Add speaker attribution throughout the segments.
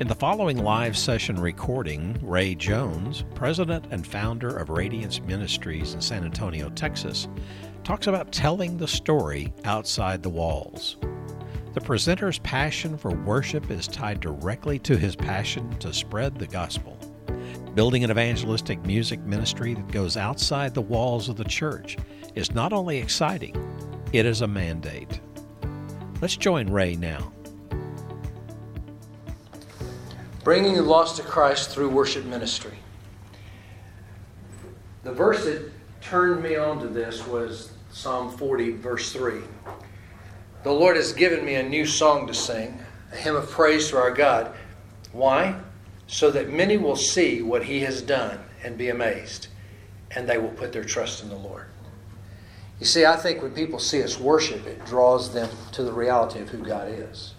Speaker 1: In the following live session recording, Ray Jones, president and founder of Radiance Ministries in San Antonio, Texas, talks about telling the story outside the walls. The presenter's passion for worship is tied directly to his passion to spread the gospel. Building an evangelistic music ministry that goes outside the walls of the church is not only exciting, it is a mandate. Let's join Ray now.
Speaker 2: Bringing the lost to Christ through worship ministry. The verse that turned me on to this was Psalm 40, verse 3. The Lord has given me a new song to sing, a hymn of praise to our God. Why? So that many will see what He has done and be amazed, and they will put their trust in the Lord. You see, I think when people see us worship, it draws them to the reality of who God is.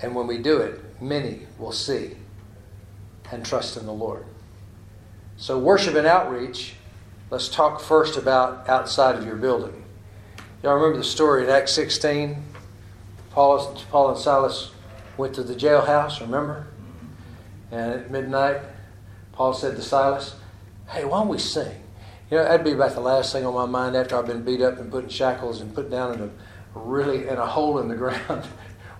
Speaker 2: And when we do it, many will see and trust in the Lord. So, worship and outreach, let's talk first about outside of your building. Y'all remember the story in Acts 16? Paul, Paul and Silas went to the jailhouse, remember? And at midnight, Paul said to Silas, Hey, why don't we sing? You know, that'd be about the last thing on my mind after I've been beat up and put in shackles and put down in a really in a hole in the ground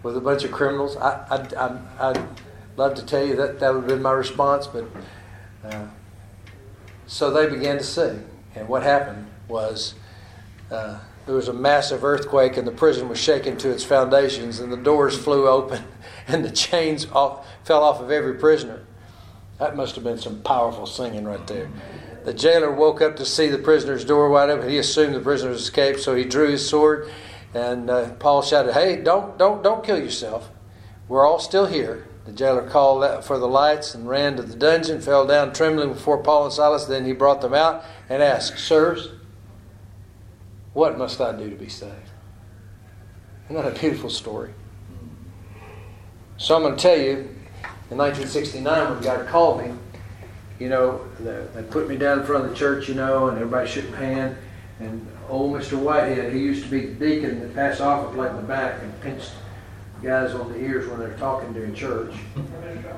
Speaker 2: with a bunch of criminals. I, I, I, I'd love to tell you that that would have been my response, but uh, so they began to sing. And what happened was uh, there was a massive earthquake, and the prison was shaken to its foundations, and the doors flew open, and the chains off, fell off of every prisoner. That must have been some powerful singing right there. The jailer woke up to see the prisoner's door wide open. He assumed the prisoner escaped, so he drew his sword and uh, Paul shouted, "Hey, don't, don't, don't kill yourself. We're all still here." The jailer called for the lights and ran to the dungeon, fell down trembling before Paul and Silas. Then he brought them out and asked, "Sirs, what must I do to be saved?" Isn't that a beautiful story? So I'm going to tell you, in 1969, when God called me, you know, they put me down in front of the church, you know, and everybody shook my hand, and old Mr. Whitehead, he used to be the deacon that passed off like in the back and pinched guys on the ears when they're talking during church.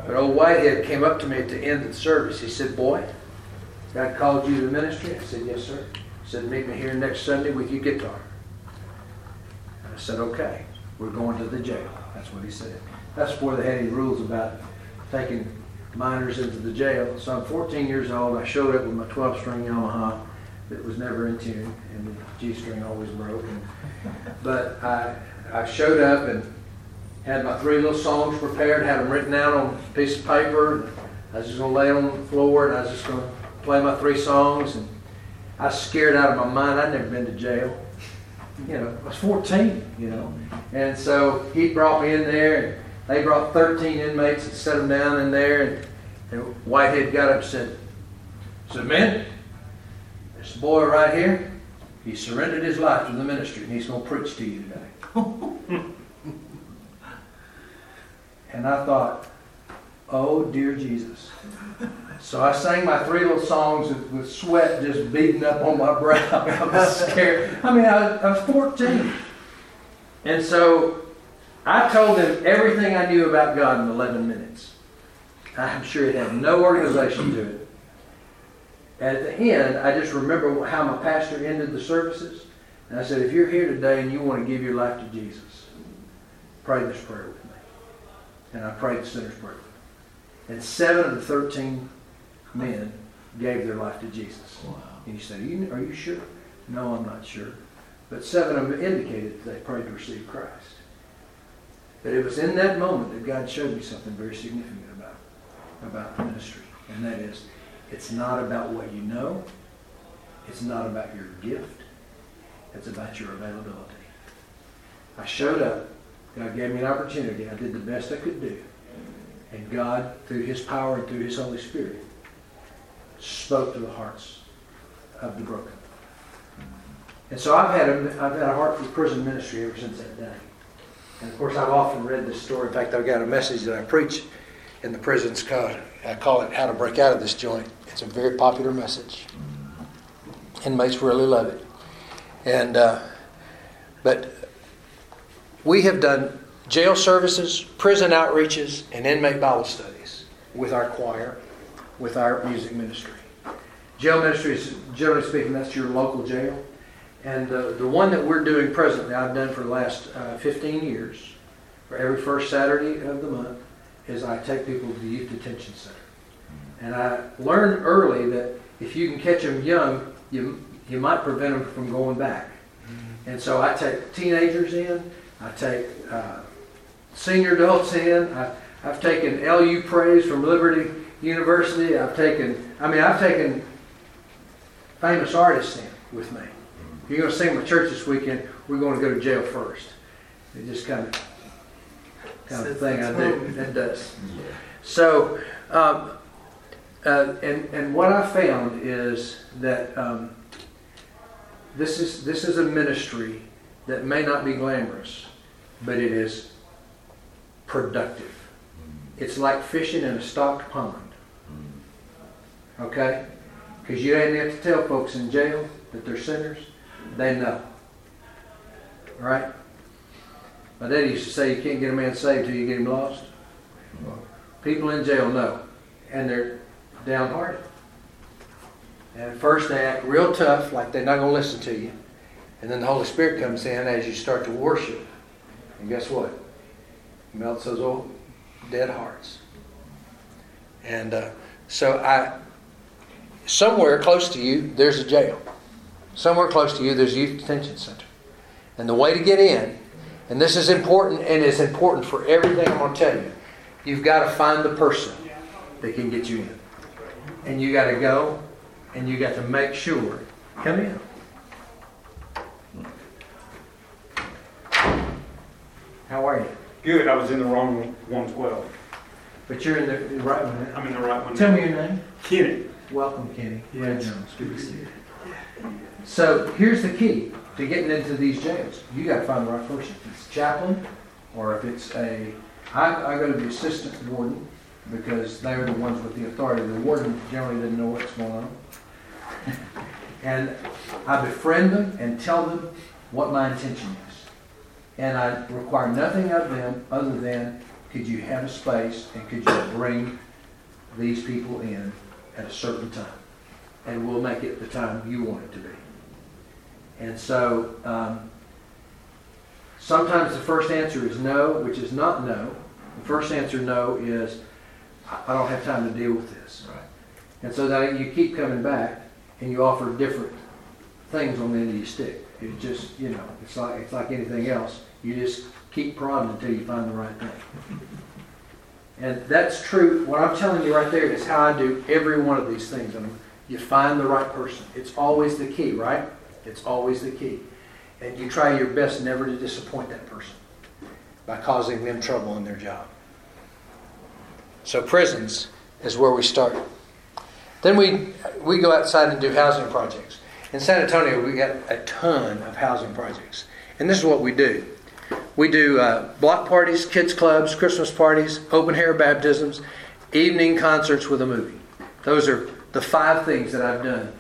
Speaker 2: But old Whitehead came up to me at the end of the service. He said, Boy, God called you to ministry? I said, Yes, sir. He said, Meet me here next Sunday with your guitar. I said, Okay, we're going to the jail. That's what he said. That's before they had any rules about taking minors into the jail. So I'm 14 years old. I showed up with my 12 string Yamaha that was never in tune, and the G string always broke. And, but I, I showed up and had my three little songs prepared, had them written out on a piece of paper. I was just going to lay on the floor and I was just going to play my three songs. And I was scared out of my mind. I'd never been to jail. You know, I was 14, you know. And so he brought me in there, and they brought 13 inmates and set them down in there. And, and Whitehead got up and said, said, man, this boy right here, he surrendered his life to the ministry, and he's going to preach to you today. and I thought, oh, dear Jesus. So I sang my three little songs with sweat just beating up on my brow. I was scared. I mean, I I was 14. And so I told them everything I knew about God in 11 minutes. I'm sure it had no organization to it at the end, I just remember how my pastor ended the services. And I said, if you're here today and you want to give your life to Jesus, pray this prayer with me. And I prayed the sinner's prayer. And seven of the 13 men gave their life to Jesus. Wow. And you said, are you, are you sure? No, I'm not sure. But seven of them indicated that they prayed to receive Christ. But it was in that moment that God showed me something very significant about, about the ministry. And that is, it's not about what you know. It's not about your gift. It's about your availability. I showed up. God gave me an opportunity. I did the best I could do. And God, through His power and through His Holy Spirit, spoke to the hearts of the broken. And so I've had a, I've had a heart for prison ministry ever since that day. And of course, I've often read this story. In fact, I've got a message that I preach in the prisons called, I call it How to Break Out of This Joint. It's a very popular message. Inmates really love it. And, uh, but we have done jail services, prison outreaches, and inmate Bible studies with our choir, with our music ministry. Jail ministry is, generally speaking, that's your local jail. And uh, the one that we're doing presently, I've done for the last uh, 15 years, for every first Saturday of the month, is I take people to the youth detention center. And I learned early that if you can catch them young, you, you might prevent them from going back. And so I take teenagers in, I take uh, senior adults in, I, I've taken LU Praise from Liberty University, I've taken, I mean, I've taken famous artists in with me. If you're going to sing my church this weekend, we're going to go to jail first. It just kind of kind of thing I do. It does. So, um, uh, and and what I found is that um, this is this is a ministry that may not be glamorous, but it is productive. It's like fishing in a stocked pond. Okay? Because you ain't have to tell folks in jail that they're sinners. They know. Right? My daddy used to say you can't get a man saved till you get him lost. People in jail know. And they're downhearted. And at first they act real tough, like they're not going to listen to you. And then the Holy Spirit comes in as you start to worship. And guess what? melts those old dead hearts. And uh, so I, somewhere close to you, there's a jail. Somewhere close to you, there's a youth detention center. And the way to get in, and this is important, and it's important for everything I'm going to tell you, you've got to find the person that can get you in. And you got to go, and you got to make sure, come in. How are you?
Speaker 3: Good, I was in the wrong one twelve.
Speaker 2: But you're in the right one.
Speaker 3: I'm in the right one.
Speaker 2: Tell me your name.
Speaker 3: Kenny.
Speaker 2: Welcome, Kenny. Ray
Speaker 3: Yes.
Speaker 2: Jones. Good to see you. So here's the key to getting into these jails. You got to find the right person. If it's chaplain, or if it's a, I, I go to the assistant warden because they are the ones with the authority. The warden generally doesn't know what's going on. And I befriend them and tell them what my intention is. And I require nothing of them other than, could you have a space and could you bring these people in at a certain time? And we'll make it the time you want it to be. And so, um, sometimes the first answer is no, which is not no. The first answer no is, I I don't have time to deal with this.
Speaker 4: Right.
Speaker 2: And so then you keep coming back and you offer different things on the end of your stick. It's just, you know, it's like, it's like anything else. You just keep prodding until you find the right thing. And that's true. What I'm telling you right there is how I do every one of these things. And you find the right person. It's always the key, right? It's always the key. And you try your best never to disappoint that person by causing them trouble in their job. So prisons is where we start. Then we, we go outside and do housing projects. In San Antonio, we got a ton of housing projects. And this is what we do. We do uh, block parties, kids clubs, Christmas parties, open hair baptisms, evening concerts with a movie. Those are the five things that I've done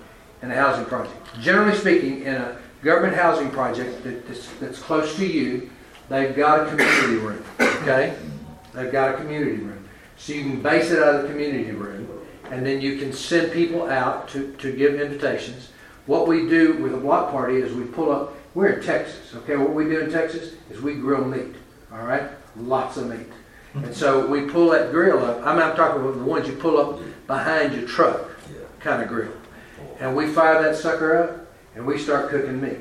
Speaker 2: in a housing project. Generally speaking, in a government housing project that- that's, that's close to you, they've got a community room, okay? They've got a community room. So you can base it out of the community room, and then you can send people out to, to give invitations. What we do with a block party is we pull up, we're in Texas, okay? What we do in Texas is we grill meat, all right? Lots of meat. And so we pull that grill up, I'm talking about the ones you pull up behind your truck kind of grill. And we fire that sucker up and we start cooking meat.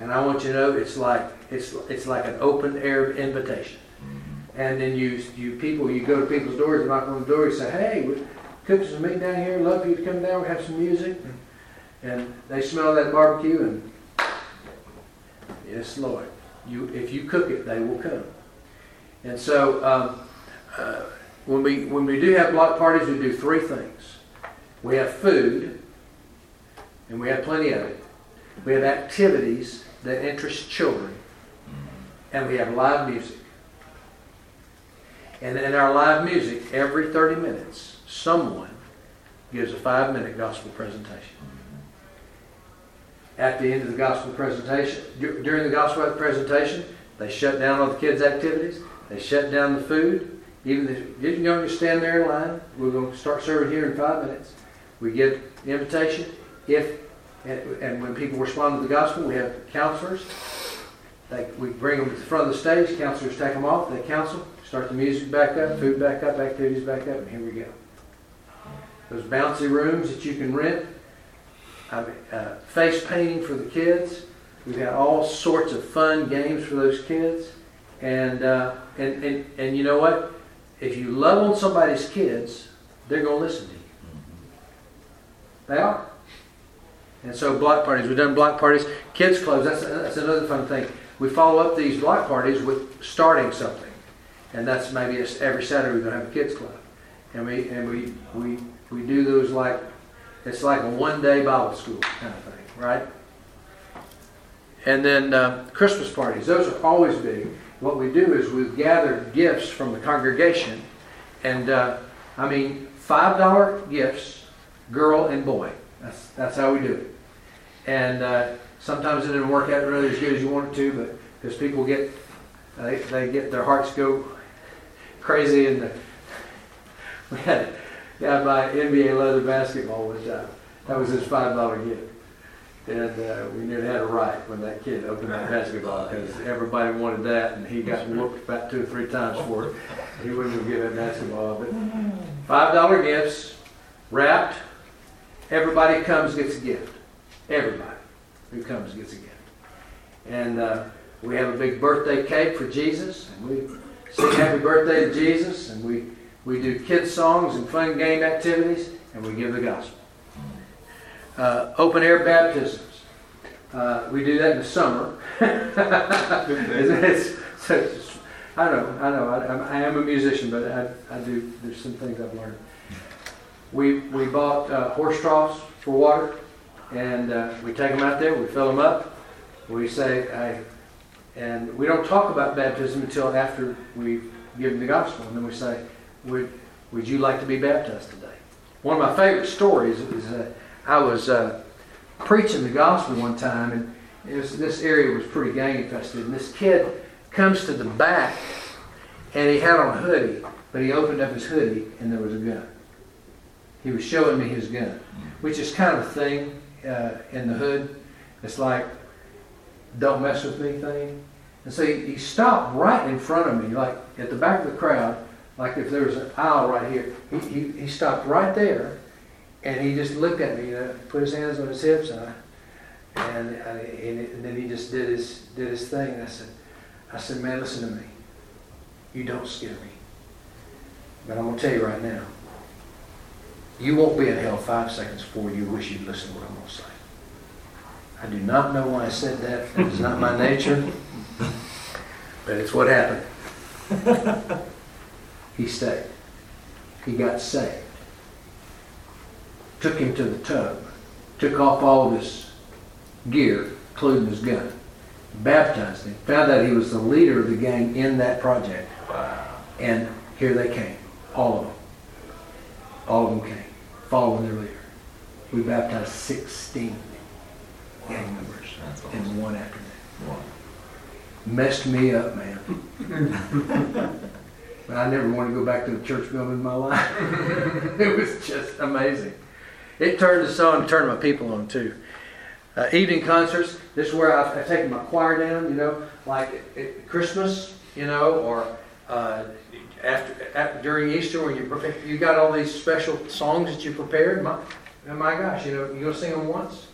Speaker 2: And I want you to know it's like it's it's like an open air invitation. And then you you people you go to people's doors, knock on the door, you say, Hey, we cook some meat down here, love you to come down, we have some music and they smell that barbecue and yes Lord. You if you cook it, they will come. And so um, uh, when we when we do have block parties, we do three things. We have food, and we have plenty of it. We have activities that interest children, and we have live music. And in our live music, every 30 minutes, someone gives a five minute gospel presentation. At the end of the gospel presentation, during the gospel presentation, they shut down all the kids' activities, They shut down the food. Even if you don't just stand there in line. We're going to start serving here in five minutes. We give invitation. If and, and when people respond to the gospel, we have counselors. They, we bring them to the front of the stage. Counselors take them off. They counsel. Start the music back up, food back up, activities back up, and here we go. Those bouncy rooms that you can rent. I uh, face painting for the kids. We've got all sorts of fun games for those kids. And, uh, and, and, and you know what? If you love on somebody's kids, they're going to listen to you. They are. And so block parties, we've done block parties, kids clubs, that's, that's another fun thing. We follow up these block parties with starting something. And that's maybe every Saturday we're to have a kids club. And we, and we, we, we do those like, it's like a one day Bible school kind of thing, right? And then uh, Christmas parties, those are always big. What we do is we gather gifts from the congregation. And uh, I mean, $5 gifts, girl and boy. That's, that's how we do it. And uh, sometimes it didn't work out really as good as you want it to, but because people get, they, they get their hearts go crazy. And the, we had guy buy NBA leather basketball one time. That was his five dollar gift. And uh, we nearly had a riot when that kid opened that basketball because everybody wanted that, and he got whooped about two or three times for it. He wouldn't have given that basketball. But five dollar gifts, wrapped. Everybody comes gets a gift. Everybody who comes gets a gift. And uh, we have a big birthday cake for Jesus, and we sing happy birthday to Jesus, and we, we do kids songs and fun game activities, and we give the gospel. Uh, open air baptisms. Uh, we do that in the summer. it's, it's, it's, I know, I know. I, I, am a musician, but I, I do. There's some things I've learned. We we bought uh, horse troughs for water, and uh, we take them out there. We fill them up. We say, "Hey," and we don't talk about baptism until after we give them the gospel, and then we say, "Would would you like to be baptized today?" One of my favorite stories is. Uh, I was uh, preaching the gospel one time, and was, this area was pretty gang infested. And this kid comes to the back, and he had on a hoodie, but he opened up his hoodie, and there was a gun. He was showing me his gun, which is kind of a thing uh, in the hood. It's like, don't mess with me thing. And so he, he stopped right in front of me, like at the back of the crowd, like if there was an aisle right here. He, he, he stopped right there and he just looked at me, you know, put his hands on his hips, and I, and, I, and, it, and then he just did his did his thing. And I said, I said, man, listen to me. You don't scare me. But I'm gonna tell you right now, you won't be in hell five seconds before you wish you'd listened to what I'm gonna say. I do not know why I said that. It's not my nature, but it's what happened. he stayed. He got saved took him to the tub, took off all of his gear, including his gun, baptized him, found out he was the leader of the gang in that project. Wow. And here they came, all of them. All of them came, following their leader. We baptized 16 gang members awesome. in one afternoon. Wow. Messed me up, man. but I never want to go back to the church building in my life. it was just amazing. It turned us on, turned my people on too. Uh, evening concerts. This is where I've, I've, taken my choir down. You know, like at, at Christmas. You know, or uh, after, after, during Easter when you you got all these special songs that you prepared. My, my gosh, you know, you gonna sing them once?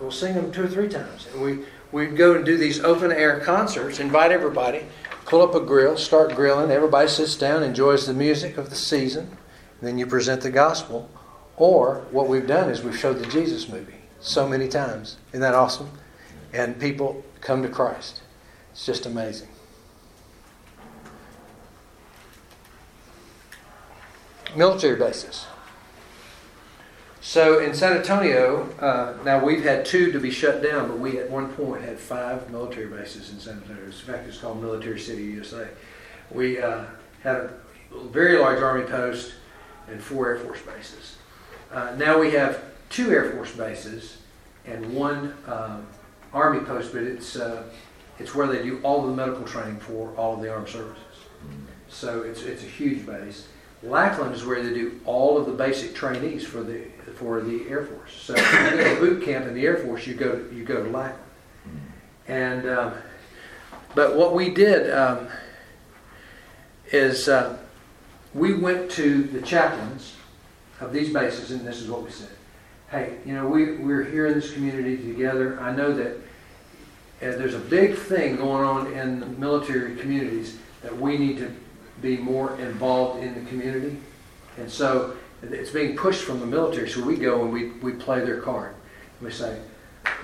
Speaker 2: We'll sing them two or three times, and we we'd go and do these open air concerts. Invite everybody. Pull up a grill, start grilling. Everybody sits down, enjoys the music of the season. Then you present the gospel or what we've done is we've showed the Jesus movie so many times. Isn't that awesome? And people come to Christ. It's just amazing. Military bases. So in San Antonio, uh, now we've had two to be shut down, but we at one point had five military bases in San Antonio. In fact, it's called Military City, USA. We uh, had a very large Army post and four Air Force bases. Uh, now we have two Air Force bases and one um, Army post, but it's uh, it's where they do all of the medical training for all of the armed services. So it's, it's a huge base. Lackland is where they do all of the basic trainees for the for the Air Force. So if you go to boot camp in the Air Force, you go to, you go to Lackland. And um, but what we did um, is uh, we went to the chaplains of these bases, and this is what we said: Hey, you know, we we're here in this community together. I know that uh, there's a big thing going on in the military communities that we need to be more involved in the community. And so it's being pushed from the military. So we go and we, we play their card. We say,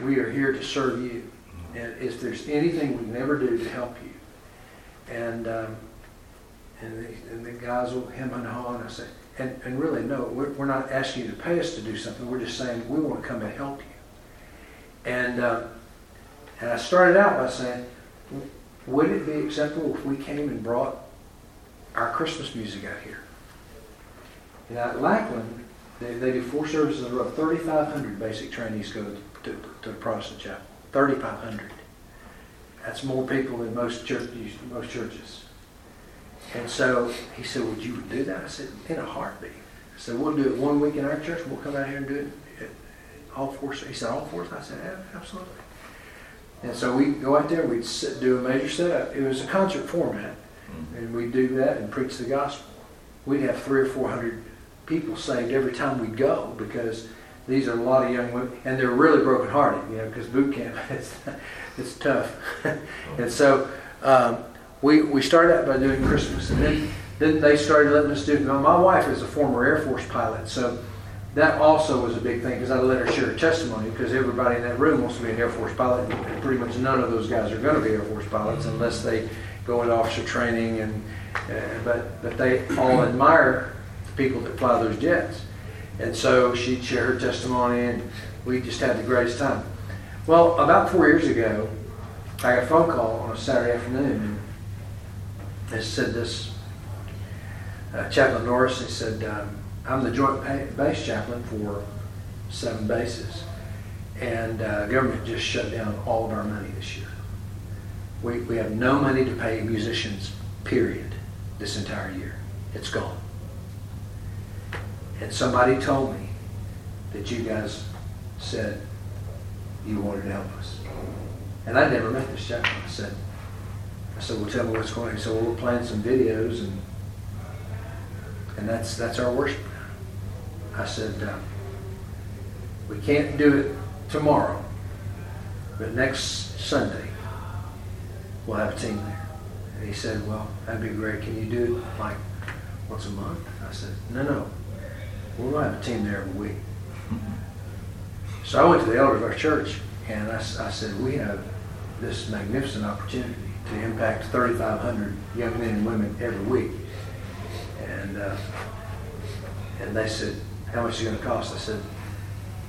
Speaker 2: we are here to serve you. And if there's anything we can ever do to help you. And, um, and, the, and the guys will hem and haw and I say, and, and really, no, we're, we're not asking you to pay us to do something. We're just saying we want to come and help you. And, uh, and I started out by saying, would it be acceptable if we came and brought our Christmas music out here? And at Lackland, they, they do four services in a row. 3,500 basic trainees go to, to, the Protestant chapel. 3,500. That's more people than most, church, most churches. And so he said, Would you do that? I said, In a heartbeat. I said, We'll do it one week in our church. We'll come out here and do it all four. He said, All four? I said, Absolutely. And so we go out there, we'd sit, do a major setup. It was a concert format. Mm-hmm. And we'd do that and preach the gospel. We'd have three or four hundred people saved every time we go because these are a lot of young women, and they're really brokenhearted, you know, because boot camp is it's tough. and so um, we we started out by doing Christmas, and then then they started letting us do. My wife is a former Air Force pilot, so that also was a big thing because I let her share her testimony because everybody in that room wants to be an Air Force pilot, and pretty much none of those guys are going to be Air Force pilots unless they go into officer training, and uh, but but they all admire the people that fly those jets. And so she'd share her testimony, and we just had the greatest time. Well, about four years ago, I got a phone call on a Saturday afternoon, and it said this uh, Chaplain Norris, he said, um, I'm the Joint Base Chaplain for seven bases, and uh, government just shut down all of our money this year. We, we have no money to pay musicians, period, this entire year. It's gone. And somebody told me that you guys said you wanted to help us. And I'd never met this chaplain. I said, I said, well, tell me what's going on. He said, well, we're playing some videos, and and that's that's our worship. I said, uh, we can't do it tomorrow, but next Sunday we'll have a team there. And he said, well, that'd be great. Can you do it like once a month? I said, no, no. We'll have a team there every week. So I went to the elders of our church and I, I said, we have this magnificent opportunity to impact 3,500 young men and women every week. And, uh, and they said, how much is it going to cost? I said,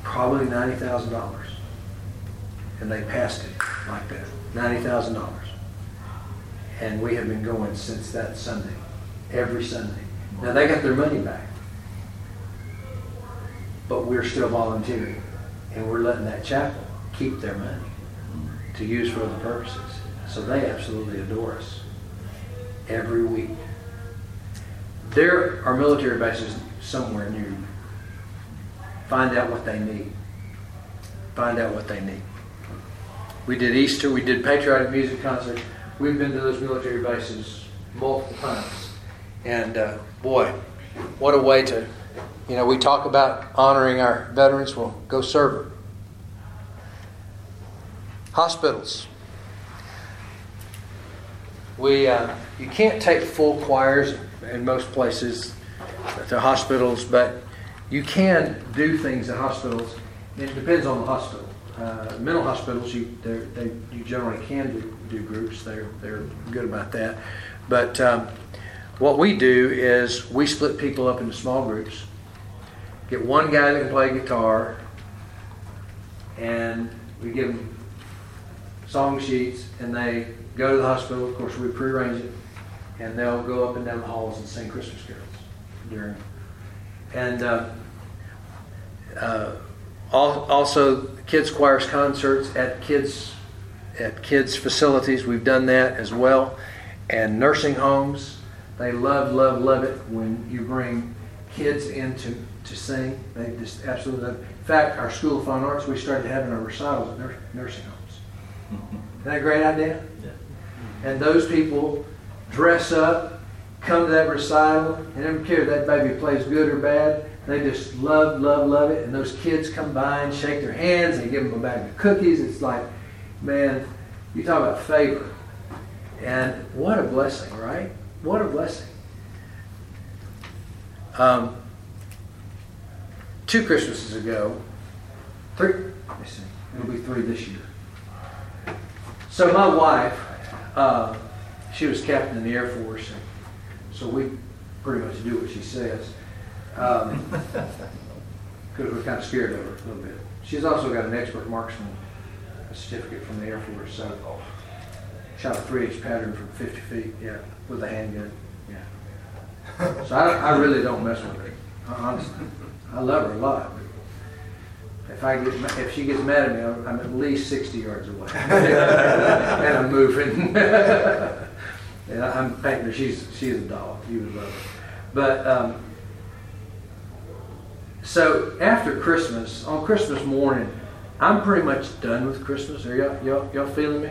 Speaker 2: probably $90,000. And they passed it like that, $90,000. And we have been going since that Sunday, every Sunday. Now they got their money back but we're still volunteering. And we're letting that chapel keep their money to use for other purposes. So they absolutely adore us every week. There are military bases somewhere near. Find out what they need. Find out what they need. We did Easter, we did patriotic music concerts. We've been to those military bases multiple times. And uh, boy, what a way to you know, we talk about honoring our veterans. Well, go serve them. Hospitals. We, uh, you can't take full choirs in most places to hospitals, but you can do things in hospitals. It depends on the hospital. Uh, mental hospitals, you they you generally can do, do groups. They're they're good about that. But um, what we do is we split people up into small groups get one guy that can play guitar, and we give them song sheets, and they go to the hospital. Of course, we prearrange it, and they'll go up and down the halls and sing Christmas carols during. And uh, uh, also, kids choirs concerts at kids at kids' facilities. We've done that as well. And nursing homes, they love, love, love it when you bring kids in to, to sing. They just absolutely love it. In fact, our School of Fine Arts, we started having our recitals at nursing homes. Isn't that a great idea? And those people dress up, come to that recital, and don't care if that baby plays good or bad. They just love, love, love it. And those kids come by and shake their hands. They give them a bag of cookies. It's like, man, you talk about favor. And what a blessing, right? What a blessing. Um, two Christmases ago, three, it'll be three this year. So my wife, uh, she was captain in the Air Force, and so we pretty much do what she says. Because we're kind of scared of her a little bit. She's also got an expert marksman a certificate from the Air Force, so shot a three-inch pattern from 50 feet, yeah, with a handgun, yeah. So I, I really don't mess with her, honestly. I love her a lot, if I get, if she gets mad at me, I'm I'm at least 60 yards away. And I'm moving. And I'm thanking her, she's, she's a doll, you would love her. But, um, so after Christmas, on Christmas morning, I'm pretty much done with Christmas. Are y'all, y'all, y'all feeling me?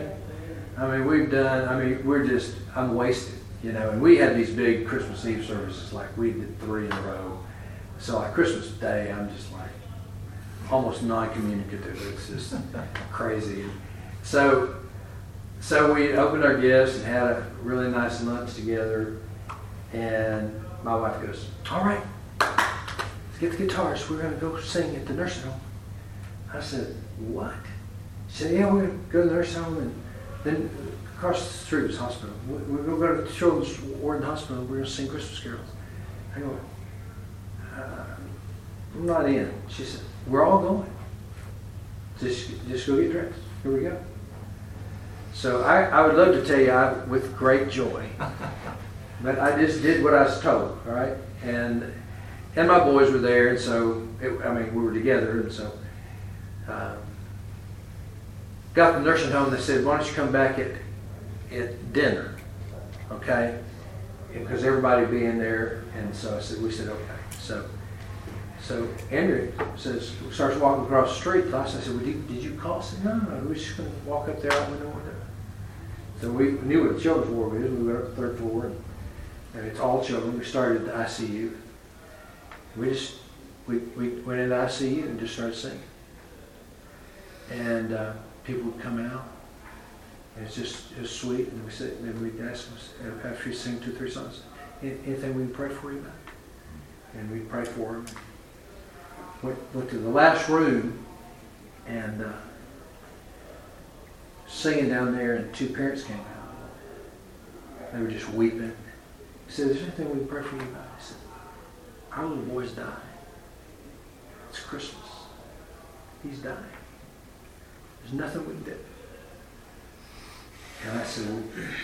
Speaker 2: I mean, we've done, I mean, we're just, I'm wasted, you know, and we had these big Christmas Eve services, like we did three in a row. So like Christmas Day, I'm just like almost non-communicative. It's just crazy. So, so we opened our gifts and had a really nice lunch together. And my wife goes, all right, let's get the guitars. We're going to go sing at the nursing home. I said, what? She said, yeah, we're going to go to the nursing home and then across the street was hospital. We- We're going to go to the Children's Warden Hospital. We're going to sing Christmas carols. I go, uh, I'm not in. She said, we're all going. Just, just go get dressed. Here we go. So I, I would love to tell you I, with great joy, but I just did what I was told, all right? And, and my boys were there, and so, it, I mean, we were together, and so, um, got the nursing home, they said, why don't you come back at, at dinner, okay? Because everybody'd be in there, and so I said, we said, okay. So, so Andrew says, starts walking across the street. I said, well, did, did you call? I said, no, no, we're just to walk up there. Went over there. So we knew what the children's ward was. We went up to the third floor, and, and it's all children. We started at the ICU. We just, we, we went into the ICU and just started singing. And uh, people would come out. And it's just, it was sweet. And we sit, and we'd ask them, after you sing two, three songs, anything we can pray for you about? And we'd pray for them went, went to the last room and uh, singing down there, and two parents came out. They were just weeping. He said, Is there anything we can pray for you about? I said, Our little boy's dying. It's Christmas. He's dying. There's nothing we can do. And I said, Well,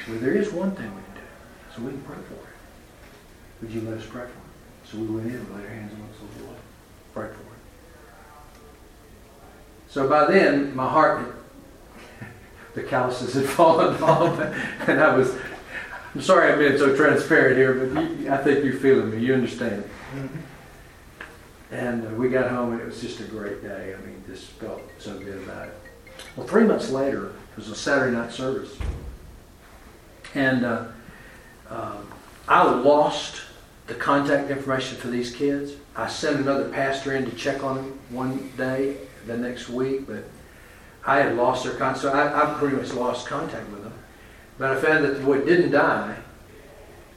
Speaker 2: well there is one thing we can do. So we can pray for it. Would you let us pray for it? So we went in and laid our hands on little boy pray for it. So by then, my heart, the calluses had fallen off, and I was, I'm sorry I'm being so transparent here, but you, I think you're feeling me, you understand. And uh, we got home, and it was just a great day. I mean, just felt so good about it. Well, three months later, it was a Saturday night service. And uh, um, I lost the contact information for these kids. I sent another pastor in to check on them one day, the next week, but I had lost their contact. So I, I pretty much lost contact with them. But I found that the boy didn't die.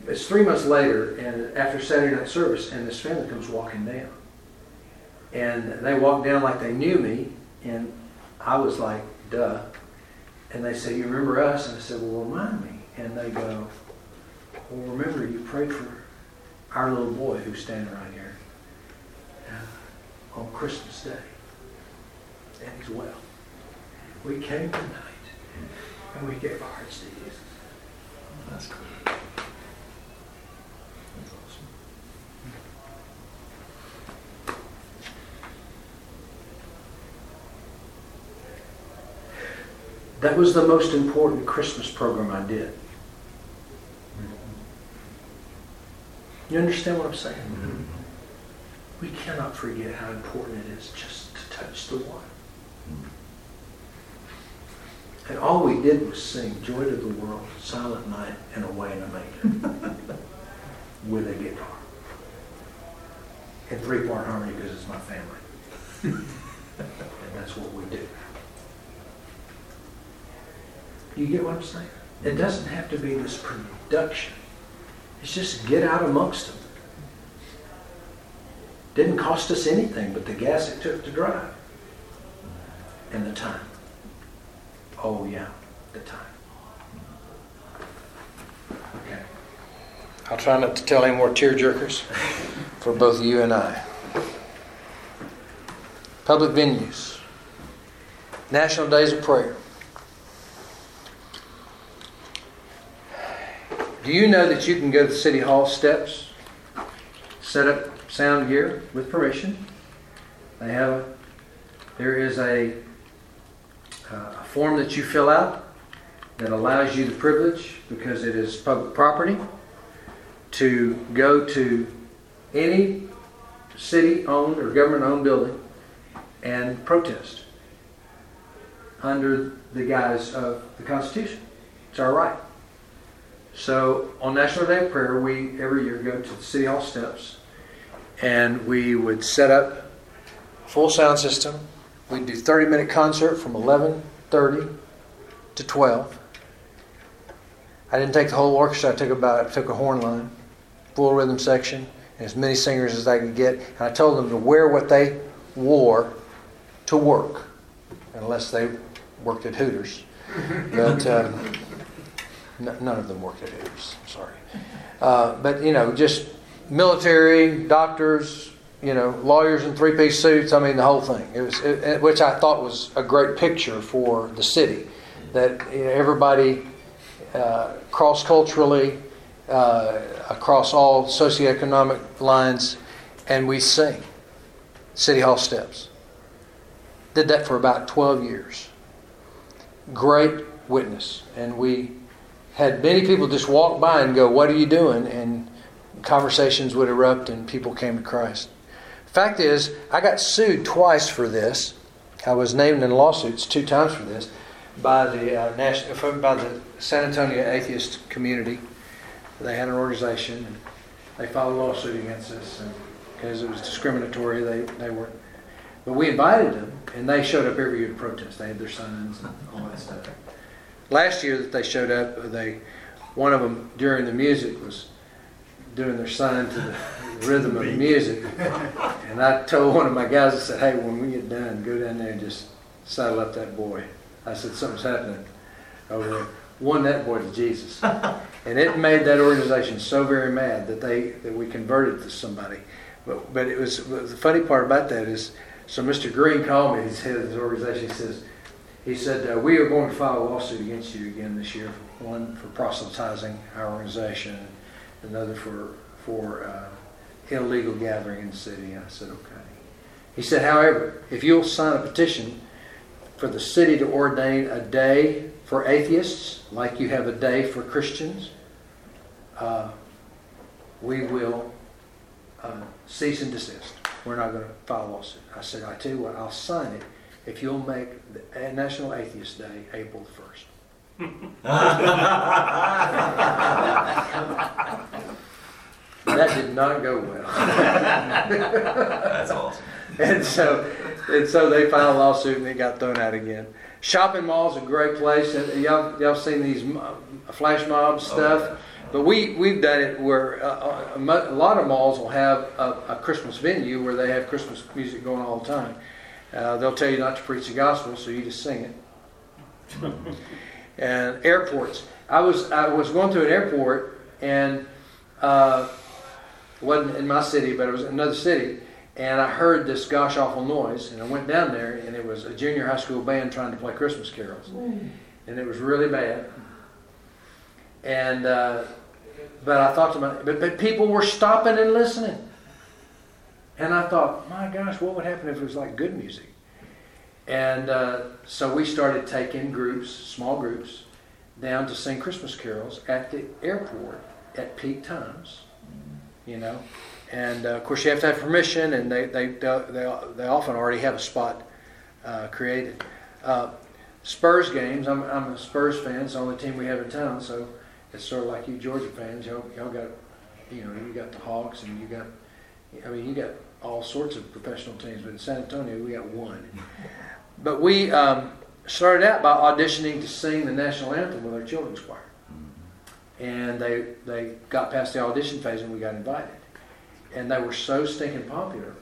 Speaker 2: It's three months later, and after Saturday night service, and this family comes walking down. And they walked down like they knew me, and I was like, duh. And they said, You remember us? And I said, Well, remind me. And they go, Well, remember, you prayed for our little boy who's standing right here uh, on Christmas Day. And he's well. We came tonight and we gave our hearts to Jesus.
Speaker 4: That's cool. That's awesome.
Speaker 2: That was the most important Christmas program I did. You understand what I'm saying? Mm-hmm. We cannot forget how important it is just to touch the one. And all we did was sing Joy to the World, Silent Night, and Away in a Manger with a guitar. In three-part harmony because it's my family. and that's what we do. You get what I'm saying? It doesn't have to be this production. It's just get out amongst them. Didn't cost us anything but the gas it took to drive and the time. Oh, yeah, the time. Okay. I'll try not to tell any more tear jerkers for both you and I. Public venues, National Days of Prayer. Do you know that you can go to the City Hall steps, set up sound gear with permission? They have a, there is a uh, a form that you fill out that allows you the privilege, because it is public property, to go to any city owned or government owned building and protest under the guise of the Constitution. It's our right. So on National Day of Prayer, we every year go to the City Hall steps and we would set up full sound system We'd do 30 minute concert from 11:30 to 12. I didn't take the whole orchestra. I took about I took a horn line, full rhythm section, and as many singers as I could get. And I told them to wear what they wore to work, unless they worked at Hooters. But um, none of them worked at Hooters. Sorry. Uh, but you know, just military, doctors, you know, lawyers in three piece suits. I mean, the whole thing. It was, it, which I thought was a great picture for the city. That you know, everybody, uh, cross culturally, uh, across all socioeconomic lines, and we sing City Hall steps. Did that for about 12 years. Great witness. And we had many people just walk by and go, What are you doing? And conversations would erupt and people came to Christ. Fact is, I got sued twice for this. I was named in lawsuits two times for this by the uh, national, by the San Antonio atheist community. They had an organization, and they filed a lawsuit against us because it was discriminatory. They they weren't, but we invited them, and they showed up every year to protest. They had their signs and all that stuff. Last year that they showed up, they one of them during the music was doing their sign to the rhythm of the music. And I told one of my guys, I said, hey, when we get done, go down there and just saddle up that boy. I said, something's happening over there. Won that boy to Jesus. And it made that organization so very mad that they that we converted to somebody. But but it was the funny part about that is so Mr. Green called me, he's head of his organization, he says he said, uh, we are going to file a lawsuit against you again this year, one for proselytizing our organization, another for for uh, illegal gathering in the city. I said, okay. He said, however, if you'll sign a petition for the city to ordain a day for atheists, like you have a day for Christians, uh, we will uh, cease and desist. We're not going to file a lawsuit. I said, I tell you what, I'll sign it if you'll make the National Atheist Day April 1st. that did not go well.
Speaker 4: That's awesome.
Speaker 2: and so, and so they filed a lawsuit and it got thrown out again. Shopping malls a great place. Y'all, y'all seen these flash mob oh, stuff? Oh, yeah. But we we've done it where uh, a, a, lot of malls will have a, a, Christmas venue where they have Christmas music going all the time. Uh, they'll tell you not to preach the gospel, so you just sing it. and airports. I was I was going to an airport and. Uh, it wasn't in my city, but it was another city. And I heard this gosh awful noise, and I went down there, and it was a junior high school band trying to play Christmas carols, mm. and it was really bad. And uh, but I thought to myself, but, but people were stopping and listening, and I thought, my gosh, what would happen if it was like good music? And uh, so we started taking groups, small groups, down to sing Christmas carols at the airport at peak times, you know. And uh, of course, you have to have permission, and they, they, they, they often already have a spot uh, created. Uh, Spurs games, I'm, I'm a Spurs fan, it's the only team we have in town, so it's sort of like you Georgia fans. Y'all, y'all got, you know, you got the Hawks, and you got, I mean, you got all sorts of professional teams, but in San Antonio, we got one. But we um, started out by auditioning to sing the national anthem with our children's choir. And they, they got past the audition phase and we got invited. And they were so stinking popular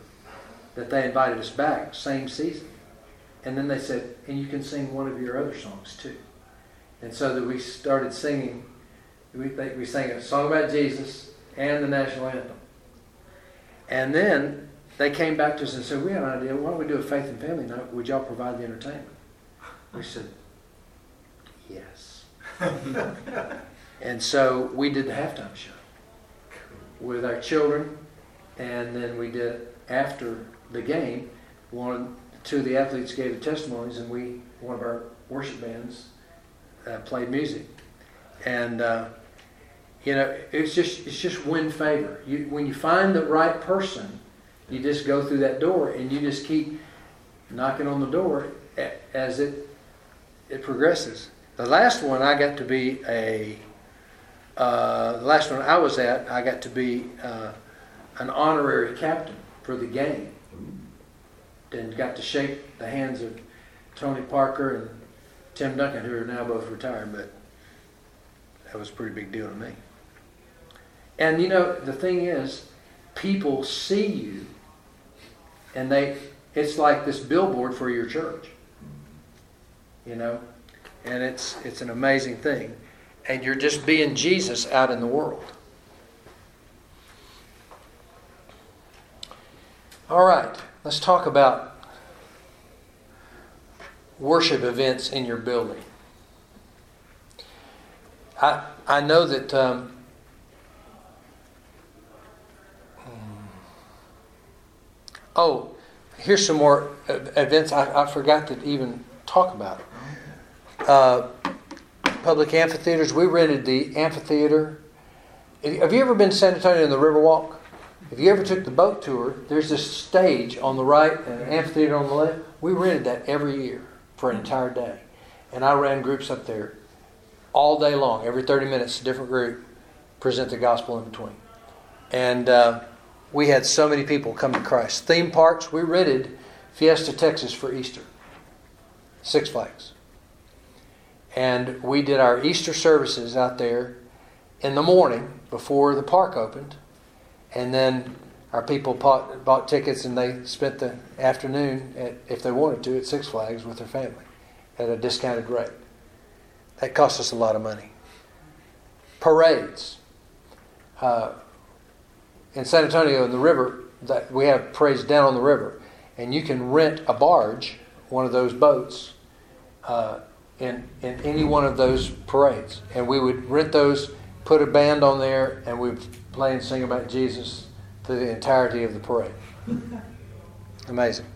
Speaker 2: that they invited us back, same season. And then they said, and you can sing one of your other songs too. And so that we started singing, we, we sang a song about Jesus and the national anthem. And then they came back to us and said, we have an idea, why don't we do a faith and family night? Would y'all provide the entertainment? We said, yes. and so we did the halftime show with our children, and then we did after the game. One, two of the athletes gave the testimonies, and we, one of our worship bands, uh, played music, and uh, you know, it's just it's just win favor. You, when you find the right person, you just go through that door, and you just keep knocking on the door as it it progresses. The last one I got to be a uh, the last one I was at, I got to be uh, an honorary captain for the game. And got to shake the hands of Tony Parker and Tim Duncan, who are now both retired, but that was a pretty big deal to me. And you know, the thing is, people see you and they it's like this billboard for your church. You know? And it's it's an amazing thing. And you're just being Jesus out in the world. All right, let's talk about worship events in your building. I, I know that um, oh, here's some more events I, I forgot to even talk about. Uh, public amphitheaters. We rented the amphitheater. Have you ever been to San Antonio in the Riverwalk? If you ever took the boat tour, there's this stage on the right and an amphitheater on the left. We rented that every year for an entire day. And I ran groups up there all day long. Every 30 minutes, a different group present the gospel in between. And uh, we had so many people come to Christ. Theme parks, we rented Fiesta, Texas for Easter. Six Flags. And we did our Easter services out there in the morning before the park opened. And then our people bought, bought tickets and they spent the afternoon, at, if they wanted to, at Six Flags with their family at a discounted rate. That cost us a lot of money. Parades. Uh, in San Antonio, in the river, that we have parades down on the river, and you can rent a barge, one of those boats, uh, in, in any one of those parades. And we would rent those, put a band on there, and we'd play and sing about Jesus through the entirety of the parade. Amazing.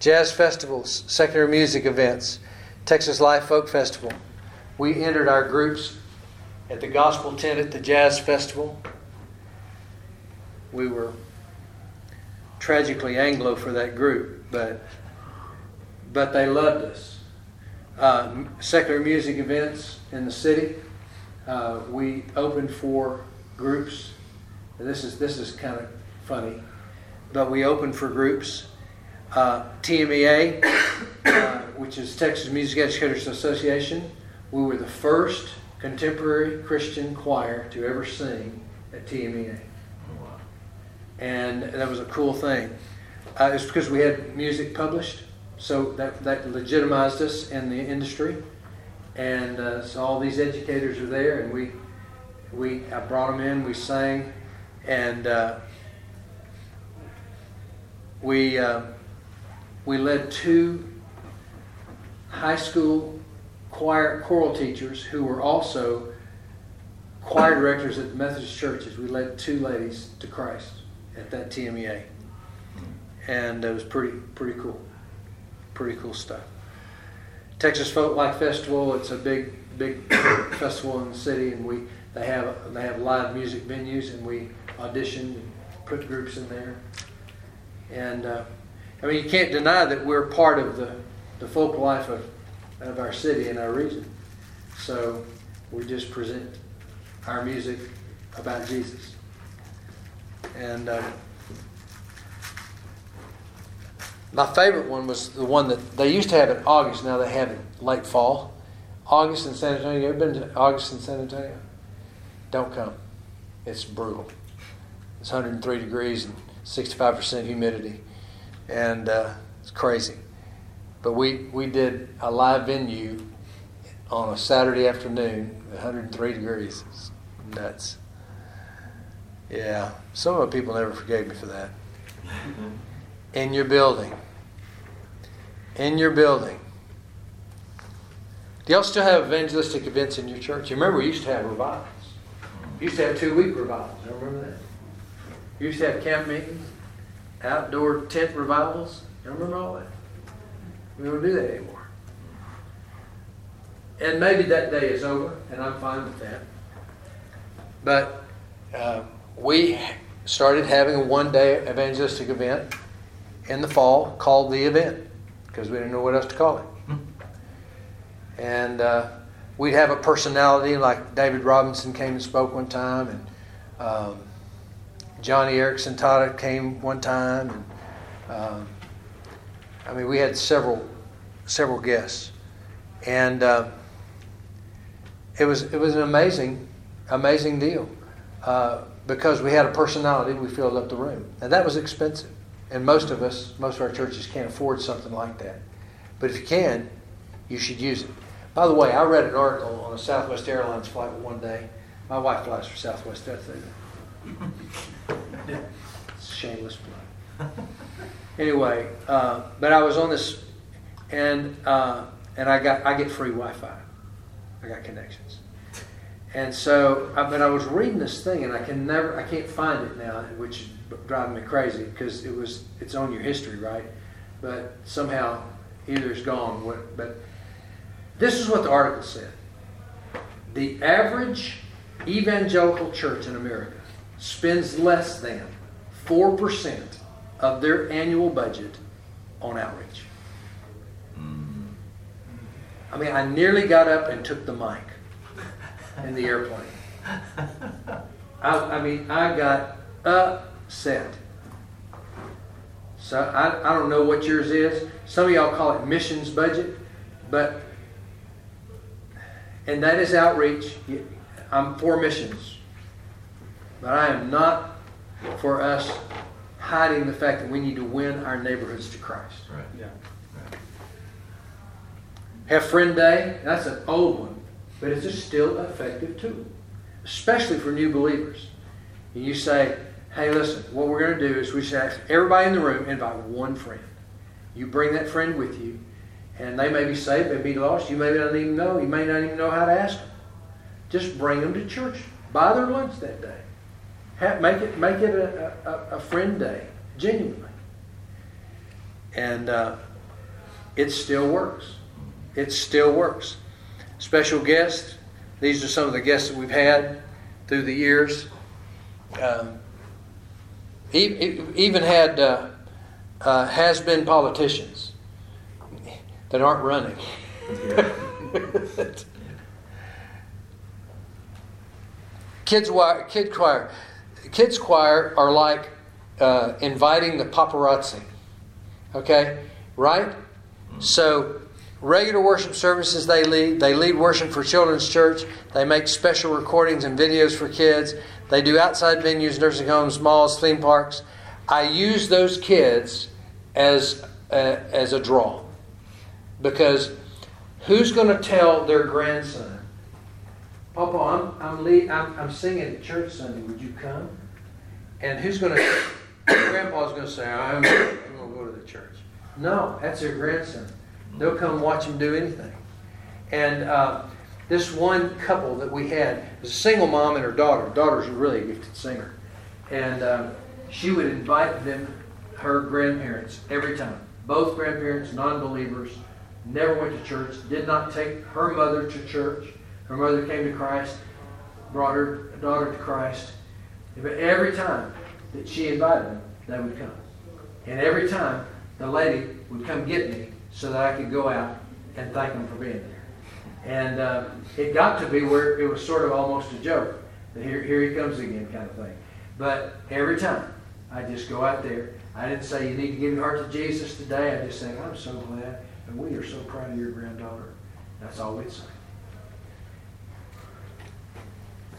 Speaker 2: Jazz festivals, secular music events, Texas Live Folk Festival. We entered our groups at the Gospel Tent at the Jazz Festival. We were tragically Anglo for that group, but but they loved us uh, secular music events in the city. Uh, we opened for groups. This is this is kind of funny, but we opened for groups. Uh, TMEA, uh, which is Texas Music Educators Association, we were the first contemporary Christian choir to ever sing at TMEA, and that was a cool thing. Uh, it's because we had music published so that, that legitimized us in the industry. And uh, so all these educators are there, and we, we I brought them in, we sang, and uh, we, uh, we led two high school choir choral teachers who were also choir directors at the Methodist churches. We led two ladies to Christ at that TMEA, and it was pretty pretty cool. pretty cool stuff. Texas Folklife Festival. It's a big, big festival in the city, and we they have they have live music venues, and we audition and put groups in there. And uh, I mean, you can't deny that we're part of the the folk life of of our city and our region. So we just present our music about Jesus. And uh, my favorite one was the one that they used to have in August. Now they have it late fall. August in San Antonio. You ever been to August in San Antonio? Don't come. It's brutal. It's 103 degrees and 65% humidity, and uh, it's crazy. But we we did a live venue on a Saturday afternoon, 103 degrees. It's nuts. Yeah, some of the people never forgave me for that. In your building. In your building. Do y'all still have evangelistic events in your church? You remember we used to have revivals. We used to have two week revivals. You remember that? We used to have camp meetings, outdoor tent revivals. You remember all that? We don't do that anymore. And maybe that day is over, and I'm fine with that. But uh, we started having a one day evangelistic event in the fall called The Event because we didn't know what else to call it. And uh, we'd have a personality like David Robinson came and spoke one time, and um, Joni Eareckson Tada came one time, and um, I mean we had several several guests, and uh, it was it was an amazing amazing deal uh, because we had a personality. We filled up the room, and that was expensive. And most of us, most of our churches can't afford something like that. But if you can, you should use it. By the way, I read an article on a Southwest Airlines flight one day. My wife flies for Southwest. That's it. Shameless plug. Anyway, uh, but I was on this, and uh, and I got I get free Wi-Fi. I got connections. And so, I, but I was reading this thing, and I can never, I can't find it now, which is driving me crazy because it was, it's on your history, right? But somehow, either it's gone. What, but this is what the article said: the average evangelical church in America spends less than four percent of their annual budget on outreach. Mm. I mean, I nearly got up and took the mic in the airplane. I, I mean, I got upset. So I, I don't know what yours is. Some of y'all call it missions budget, but and that is outreach. I'm for missions, but I am not for us hiding the fact that we need to win our neighborhoods to Christ.
Speaker 4: Right.
Speaker 3: Yeah.
Speaker 2: Have Friend Day. That's an old one, but it's still effective tool, especially for new believers. And you say, hey, listen, what we're going to do is we should ask everybody in the room, invite one friend. You bring that friend with you, and they may be saved, they may be lost. You may not even know. You may not even know how to ask them. Just bring them to church. Buy their lunch that day. Have, make it make it a, a, a friend day, genuinely. And uh, it still works. It still works. Special guests. These are some of the guests that we've had through the years. Um, even had uh, uh, has been politicians that aren't running. kids, kid choir, kids choir are like uh, inviting the paparazzi. Okay, right? So regular worship services they lead. They lead worship for Children's Church. They make special recordings and videos for kids. They do outside venues, nursing homes, malls, theme parks. I use those kids as a, as a draw because who's going to tell their grandson, Papa, I'm I'm, lead, I'm I'm singing at church Sunday. Would you come? And who's going to? Grandpa's going to say, I'm, I'm going to go to the church. No, that's their grandson. They'll come watch him do anything. And uh, this one couple that we had was a single mom and her daughter. daughter's a really gifted singer. And uh, she would invite them, her grandparents, every time. both grandparents, non believers, never went to church, did not take her mother to church. Her mother came to Christ, brought her daughter to Christ. But every time that she invited them, they would come. And every time the lady would come get me so that I could go out and thank them for being there. And uh, it got to be where it was sort of almost a joke. Here, here he comes again, kind of thing. But every time I just go out there, I didn't say you need to give your heart to Jesus today. I just said, I'm so glad, and we are so proud of your granddaughter. That's all we'd say.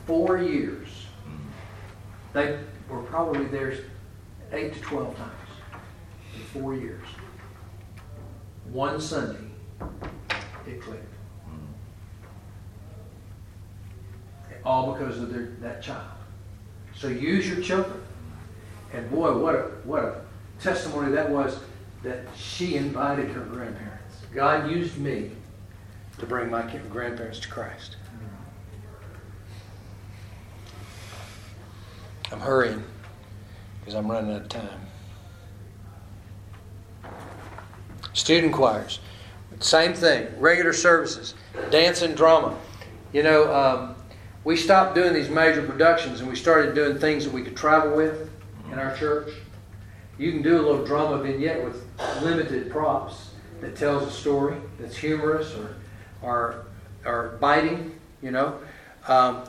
Speaker 2: Four years. They were probably there eight to 12 times in four years. One Sunday, it clicked. All because of their, that child. So use your children. And boy, what a, what a testimony that was that she invited her grandparents. God used me to bring my grandparents to Christ. I'm hurrying because I'm running out of time. Student choirs, same thing. Regular services, dance and drama. You know, um, we stopped doing these major productions and we started doing things that we could travel with in our church. You can do a little drama vignette with limited props that tells a story that's humorous or or, or biting. You know, um,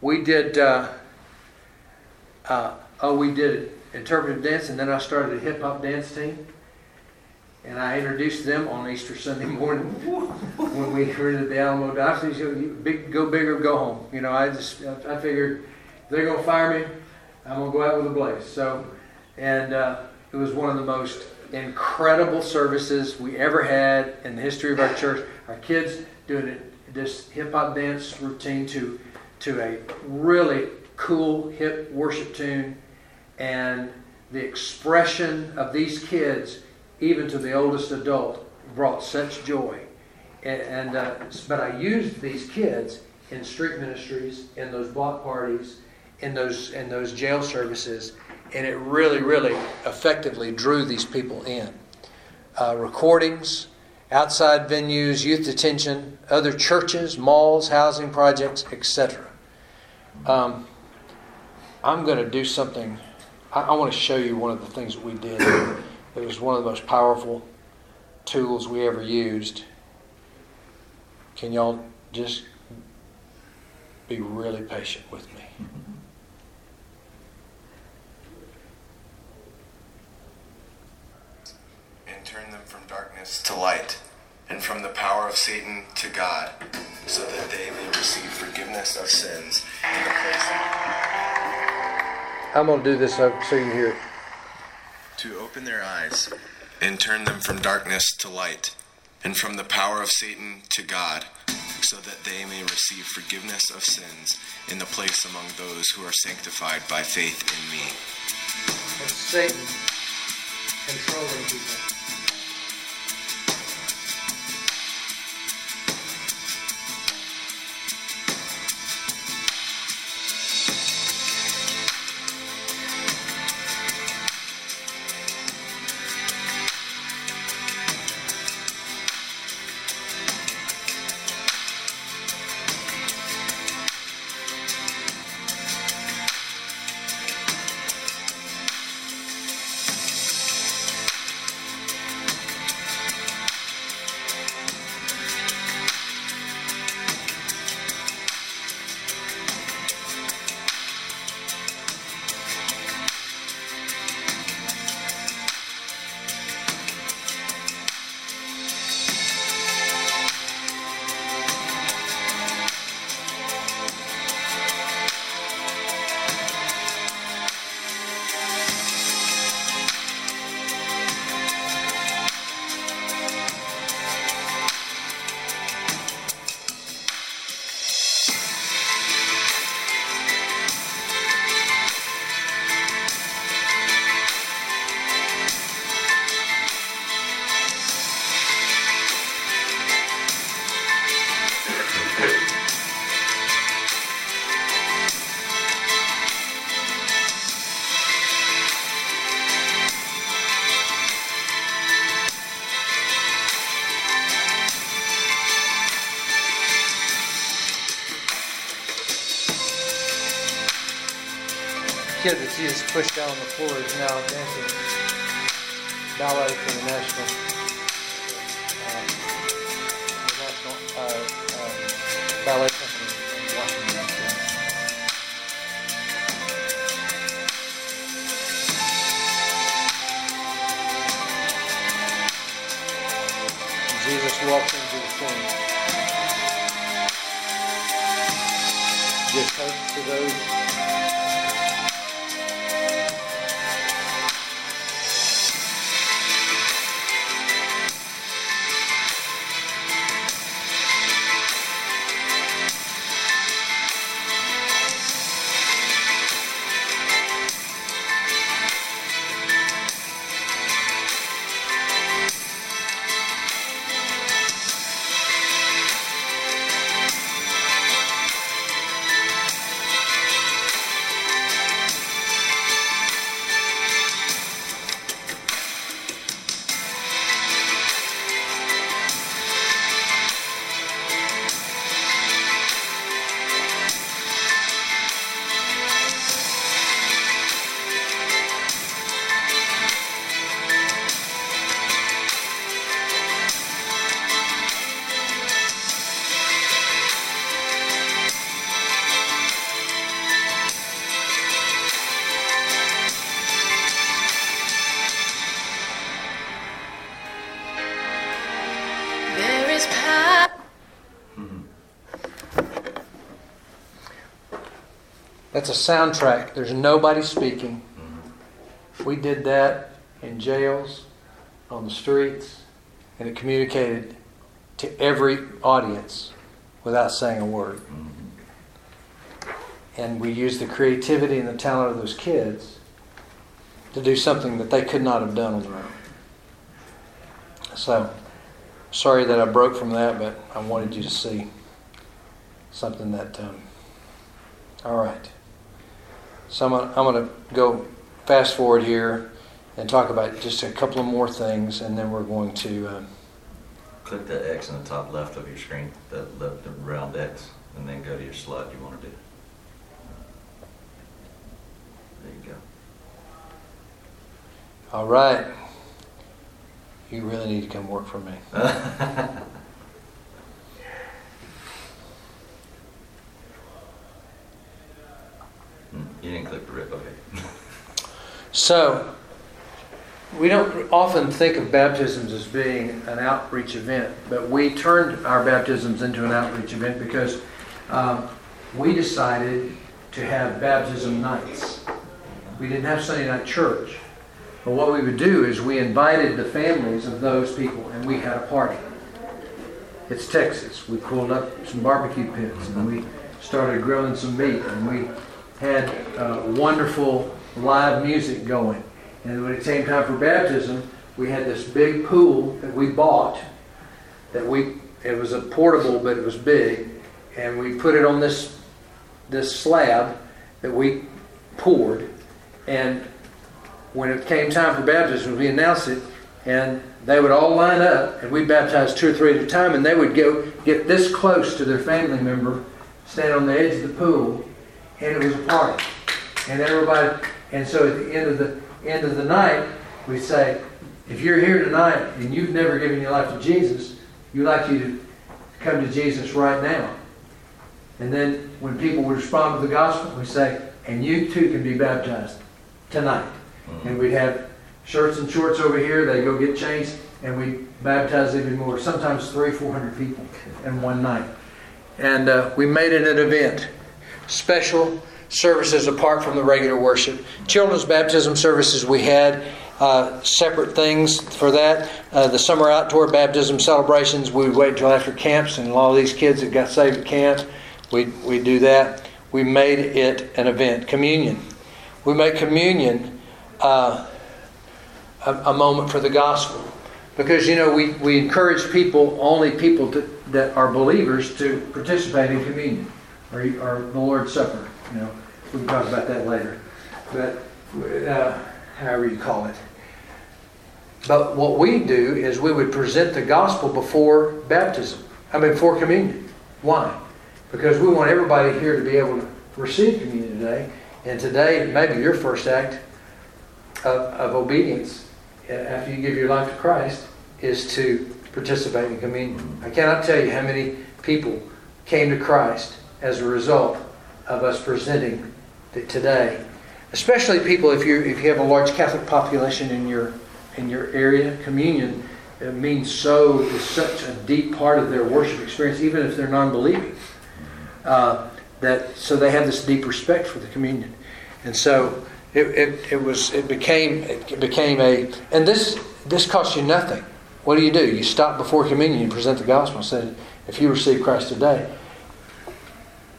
Speaker 2: we did. Uh, uh, oh, we did interpretive dance, and then I started a hip hop dance team. And I introduced them on Easter Sunday morning when we were at the Alamo Diocese. Big, go big or go home. You know, I just I figured they're gonna fire me, I'm gonna go out with a blaze. So, and uh, it was one of the most incredible services we ever had in the history of our church. Our kids doing it, this hip hop dance routine to to a really cool hip worship tune and the expression of these kids even to the oldest adult brought such joy and, and uh, but i used these kids in street ministries in those block parties in those in those jail services and it really really effectively drew these people in uh, recordings outside venues youth detention other churches malls housing projects etc um, I'm going to do something. I, I want to show you one of the things that we did. It was one of the most powerful tools we ever used. Can y'all just be really patient with me?
Speaker 5: And turn them from darkness to light, and from the power of Satan to God, so that they may receive forgiveness of sins in the place.
Speaker 2: I'm going to do this so, so you can hear it.
Speaker 5: To open their eyes and turn them from darkness to light, and from the power of Satan to God, so that they may receive forgiveness of sins in the place among those who are sanctified by faith in me.
Speaker 2: And Satan controlling people. That Jesus pushed down the floor is now dancing. Ballet for the national, uh, the national uh, um, ballet That's a soundtrack. There's nobody speaking. We did that in jails, on the streets, and it communicated to every audience without saying a word. And we used the creativity and the talent of those kids to do something that they could not have done on their own. So, sorry that I broke from that, but I wanted you to see something that. Um, all right. So I'm gonna, I'm gonna go fast forward here and talk about just a couple of more things, and then we're going to. Um,
Speaker 4: Click that X in the top left of your screen, that left the round X, and then go to your slide you want to do. There you go.
Speaker 2: all right. You really need to come work for me.
Speaker 4: go. Hmm, You didn't click the rip, okay.
Speaker 2: So, we don't often think of baptisms as being an outreach event, but we turned our baptisms into an outreach event because um, we decided to have baptism nights. We didn't have Sunday night church. But what we would do is we invited the families of those people and we had a party. It's Texas. We pulled up some barbecue pits and we started grilling some meat and we had uh, wonderful live music going. And when it came time for baptism, we had this big pool that we bought. That we it was a portable, but it was big, and we put it on this this slab that we poured. And when it came time for baptism, we announced it, and they would all line up, and we baptized two or three at a time, and they would go get this close to their family member, stand on the edge of the pool, and it was a party. And everybody, and so at the end of the end of the night, we say, if you're here tonight and you've never given your life to Jesus, we'd like you to come to Jesus right now. And then when people would respond to the gospel, we say, and you too can be baptized tonight. And we'd have shirts and shorts over here, they go get changed, and we baptize even more, sometimes three, four hundred people in one night. And uh, we made it an event. Special services apart from the regular worship. Children's baptism services we had. Uh, separate things for that. Uh, the summer outdoor baptism celebrations, we wait until after camps, and a lot of these kids that got saved at camp, we we do that. We made it an event. Communion, we make communion uh, a, a moment for the gospel, because you know we, we encourage people, only people to, that are believers, to participate in communion or, or the Lord's Supper. You know, we can talk about that later, but uh, however you call it. But what we do is we would present the gospel before baptism. I mean, before communion. Why? Because we want everybody here to be able to receive communion today. And today, maybe your first act of, of obedience uh, after you give your life to Christ is to participate in communion. I cannot tell you how many people came to Christ as a result of us presenting today. Especially people, if you if you have a large Catholic population in your in your area, communion it means so is such a deep part of their worship experience, even if they're non-believing. Uh, that so they have this deep respect for the communion, and so it, it, it was it became it became a and this this costs you nothing. What do you do? You stop before communion and present the gospel and say, if you receive Christ today,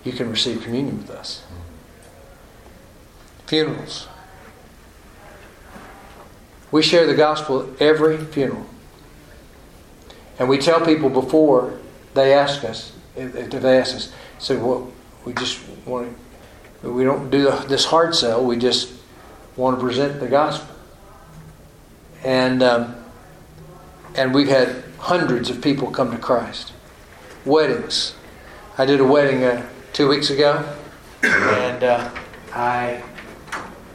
Speaker 2: you can receive communion with us. Funerals. We share the gospel at every funeral. And we tell people before they ask us, if they ask us, say, well, we just want to, we don't do this hard sell, we just want to present the gospel. And, um, and we've had hundreds of people come to Christ. Weddings. I did a wedding uh, two weeks ago, and uh, I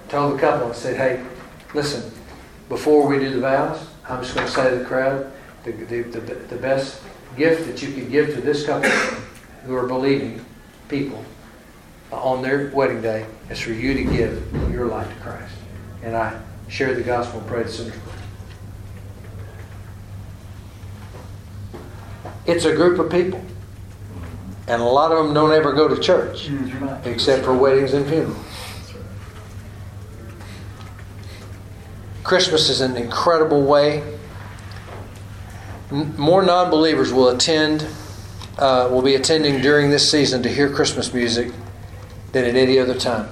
Speaker 2: told the couple, I said, hey, listen, before we do the vows, I'm just going to say to the crowd, the, the, the, the best gift that you can give to this couple who are believing people on their wedding day is for you to give your life to Christ. And I share the gospel and pray the sinner's It's a group of people. And a lot of them don't ever go to church, except for weddings and funerals. Christmas is an incredible way. More non believers will attend, uh, will be attending during this season to hear Christmas music than at any other time.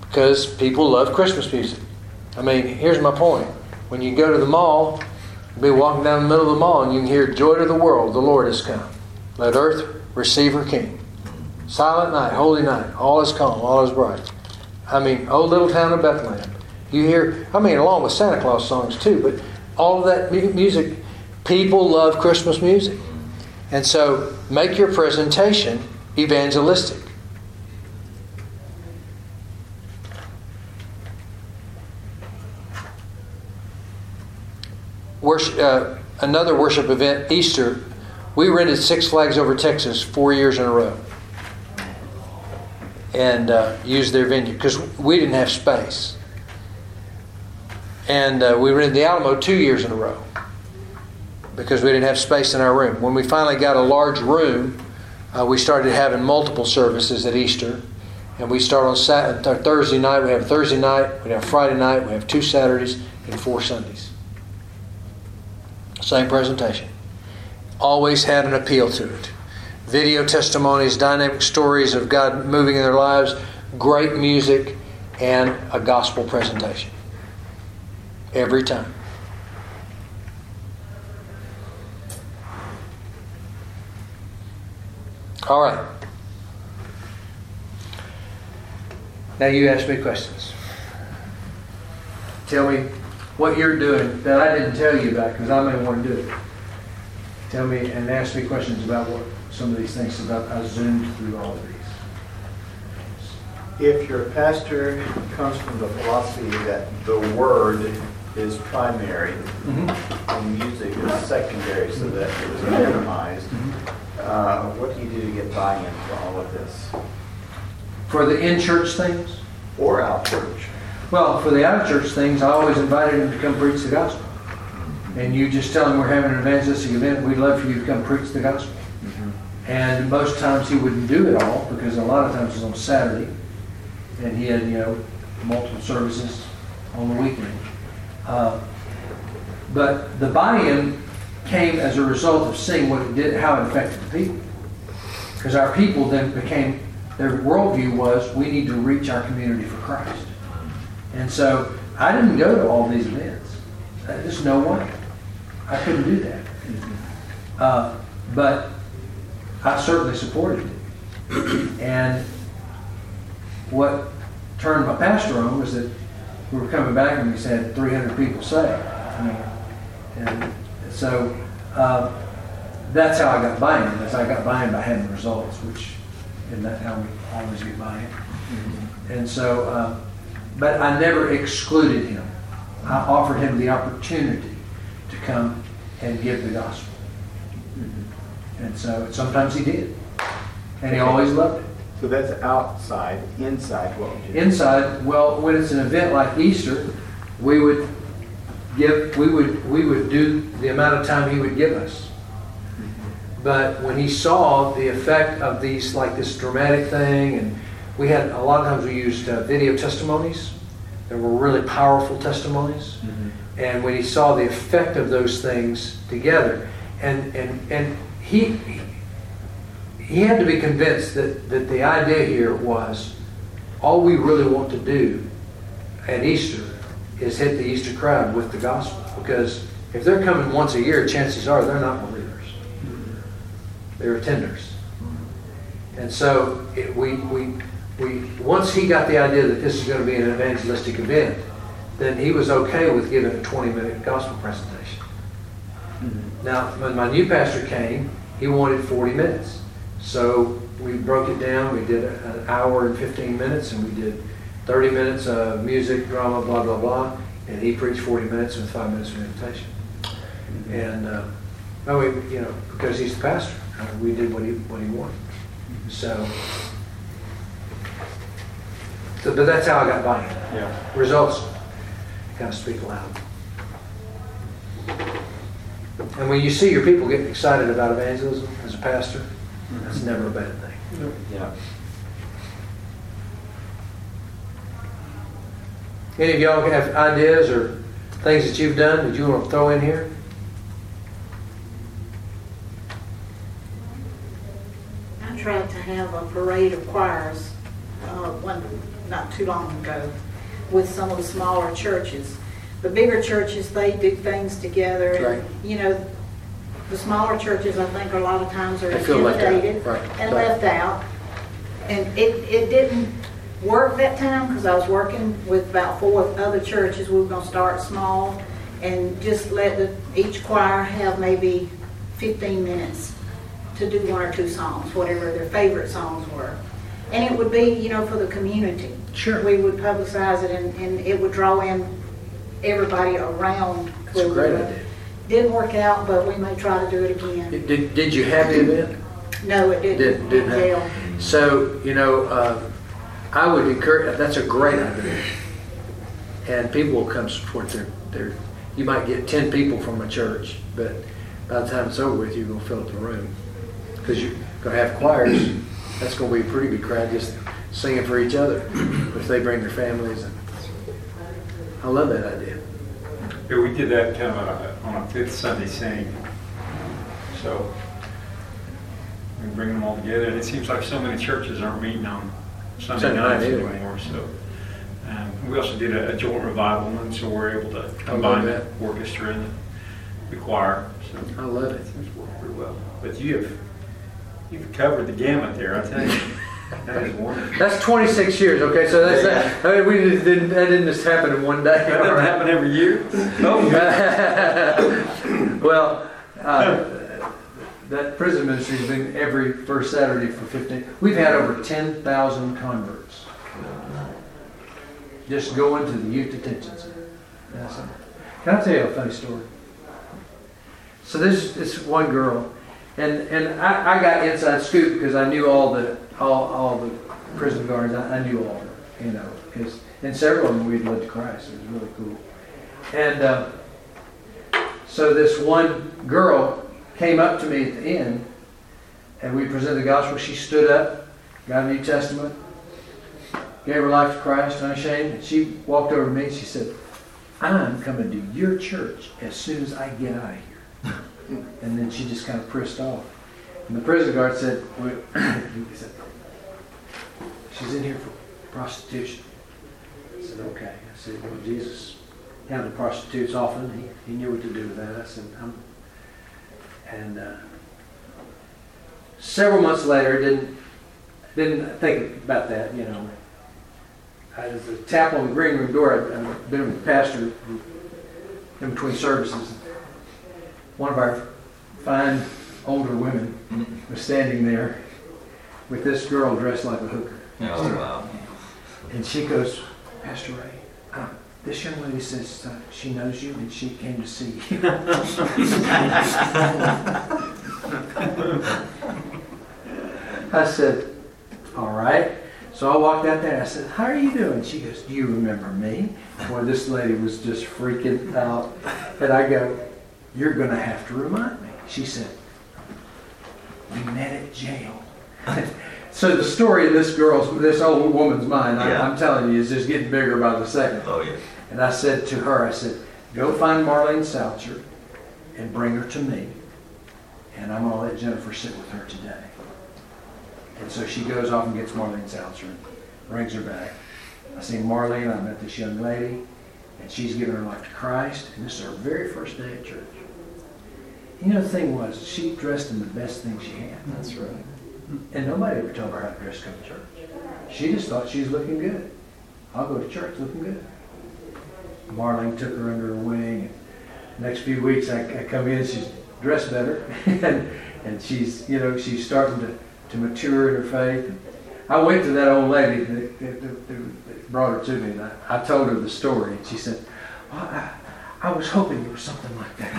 Speaker 2: Because people love Christmas music. I mean, here's my point. When you go to the mall, you'll be walking down the middle of the mall and you can hear Joy to the world, the Lord has come. Let earth receive her King. Silent night, holy night, all is calm, all is bright. I mean, oh little town of Bethlehem. You hear, I mean, along with Santa Claus songs too, but all of that music, people love Christmas music. And so make your presentation evangelistic. Worship, uh, another worship event, Easter, we rented Six Flags over Texas four years in a row and uh, used their venue because we didn't have space. And uh, we rented the Alamo two years in a row because we didn't have space in our room. When we finally got a large room, uh, we started having multiple services at Easter. And we start on Saturday, Thursday night. We have Thursday night, we have Friday night, we have two Saturdays, and four Sundays. Same presentation always had an appeal to it. Video testimonies, dynamic stories of God moving in their lives, great music, and a gospel presentation. Every time. All right. Now you ask me questions. Tell me what you're doing that I didn't tell you about because I may want to do it tell me and ask me questions about what some of these things about I zoomed through all of these.
Speaker 6: If your pastor comes from the philosophy that the word is primary mm-hmm. and music is secondary so that it was minimized, mm-hmm. uh, what do you do to get buy-in for all of this?
Speaker 2: For the in-church things?
Speaker 6: Or out-church?
Speaker 2: Well, for the out-church things, I always invited them to come preach the gospel and you just tell him we're having an evangelistic event, we'd love for you to come preach the gospel. Mm-hmm. And most times he wouldn't do it all because a lot of times it's on Saturday, and he had you know multiple services on the weekend. Uh, but the buy-in came as a result of seeing what it did, how it affected the people. Because our people then became their worldview was we need to reach our community for Christ. And so I didn't go to all these events. There's no way. I couldn't do that. Uh, but I certainly supported it. And what turned my pastor on was that we were coming back and we said 300 people saved. I mean, and so uh, that's how I got buy-in. That's how I got buy-in by having results, which Isn't that how we always get by it? And so, uh, but I never excluded him. I offered him the opportunity to come and give the gospel. Mm-hmm. And so sometimes he did. And he always loved it.
Speaker 6: So that's outside, inside, what would you?
Speaker 2: Inside, well, when it's an event like Easter, we would give, we would, we would do the amount of time he would give us. Mm-hmm. But when he saw the effect of these, like this dramatic thing, and we had, a lot of times we used uh, video testimonies that were really powerful testimonies. Mm-hmm. And when he saw the effect of those things together, and, and, and he, he had to be convinced that, that the idea here was all we really want to do at Easter is hit the Easter crowd with the gospel. Because if they're coming once a year, chances are they're not believers. They're attenders. And so it, we, we, we, once he got the idea that this is going to be an evangelistic event, then he was okay with giving a 20 minute gospel presentation. Now, when my new pastor came, he wanted 40 minutes. So we broke it down. We did an hour and 15 minutes, and we did 30 minutes of music, drama, blah, blah, blah. And he preached 40 minutes with five minutes of invitation. And, uh, oh, we, you know, because he's the pastor, uh, we did what he, what he wanted. So, so, but that's how I got buy-in.
Speaker 6: Yeah.
Speaker 2: Results kind of speak loud. And when you see your people getting excited about evangelism as a pastor, that's never a bad thing.
Speaker 6: Yeah.
Speaker 2: Any of y'all have ideas or things that you've done that you want to throw in here?
Speaker 7: I tried to have a parade of choirs, uh, one, not too long ago, with some of the smaller churches. The bigger churches, they do things together. and,
Speaker 2: Right.
Speaker 7: You know, the smaller churches, I think a lot of times are
Speaker 2: They feel left out,
Speaker 7: intimidated
Speaker 2: right,
Speaker 7: and
Speaker 2: right.
Speaker 7: left out. And it, it didn't work that time because I was working with about four other churches. We were gonna start small and just let the, each choir have maybe fifteen minutes to do one or two songs, whatever their favorite songs were. And it would be, you know, for the community.
Speaker 2: Sure.
Speaker 7: We would publicize it and, and it would draw in everybody around.
Speaker 2: That's a great idea.
Speaker 7: Didn't work out, but we may try to do it again.
Speaker 2: Did, did you have the event?
Speaker 7: No, it didn't.
Speaker 2: Didn't, didn't have. So, you know, uh, I would encourage, that's a great idea. And people will come support their, their, you might get 10 people from a church, but by the time it's over with, you're going to fill up the room. Because you're going to have choirs. That's going to be a pretty good crowd just singing for each other if they bring their families. And I love that idea.
Speaker 3: Yeah, we did that kind of on a- fifth Sunday sing. So we bring them all together, and it seems like so many churches aren't meeting on Sunday
Speaker 2: Sunday
Speaker 3: nights
Speaker 2: either.
Speaker 3: anymore, so. um, We also did a a joint revival one, so we're able to combine the
Speaker 2: that.
Speaker 3: orchestra and the choir, so.
Speaker 2: I love it.
Speaker 3: It's worked pretty well. But you have, you've covered the gamut there, I tell you. That is wonderful.
Speaker 2: That's 26 years, okay? So that's, that. I mean, we didn't, that didn't just happen in one day.
Speaker 3: That doesn't happen every year. Oh,
Speaker 2: well, uh, that prison ministry has been every first Saturday for 15. We've had over 10,000 converts just going to the youth detention center. That's it. Can I tell you a funny story? So this this one girl, and and I, I got inside scoop because I knew all the all, all the prison guards. I, I knew all of them, you know, because and several of them we'd led to Christ. It was really cool. And uh, so this one girl came up to me at the end, and we presented the gospel. She stood up, got a New Testament, gave her life to Christ, unashamed. And she walked over to me and she said, I'm coming to your church as soon as I get out of here. and then she just kind of pressed off. And the prison guard said, he said, she's in here for prostitution. I said, okay. I said, well, Jesus handled prostitutes often. He, he knew what to do with that. I said, I'm, and uh, several months later, didn't didn't think about that, you know. I was a tap on the green room door. I'd, I'd been with the pastor in between services. One of our fine older women was standing there, with this girl dressed like a hooker.
Speaker 4: Oh, wow.
Speaker 2: And she goes, Pastor Ray, uh, this young lady says uh, she knows you and she came to see you. I said, all right. So I walked out there and I said, how are you doing? She goes, do you remember me? Boy, this lady was just freaking out. And I go, you're going to have to remind me. She said, we met at jail. so the story of this girl's, this old woman's mind, I,
Speaker 4: Yeah.
Speaker 2: I'm telling you, is just getting bigger by the second.
Speaker 4: Oh, yeah.
Speaker 2: And I said to her, I said, go find Marlene Salcher and bring her to me. And I'm going to let Jennifer sit with her today. And so she goes off and gets Marlene Salcher and brings her back. I see Marlene, I met this young lady, and she's given her life to Christ. And this is her very first day at church. You know, the thing was, she dressed in the best thing she had.
Speaker 4: That's right.
Speaker 2: And nobody ever told her how to dress to come to church. She just thought she was looking good. I'll go to church looking good. Marlene took her under her wing. Next few weeks, I, I come in, she's dressed better, and, and she's, you know, she's starting to, to mature in her faith. And I went to that old lady that, that, that, that brought her to me, and I, I told her the story, and she said, well, I, I was hoping it was something like that.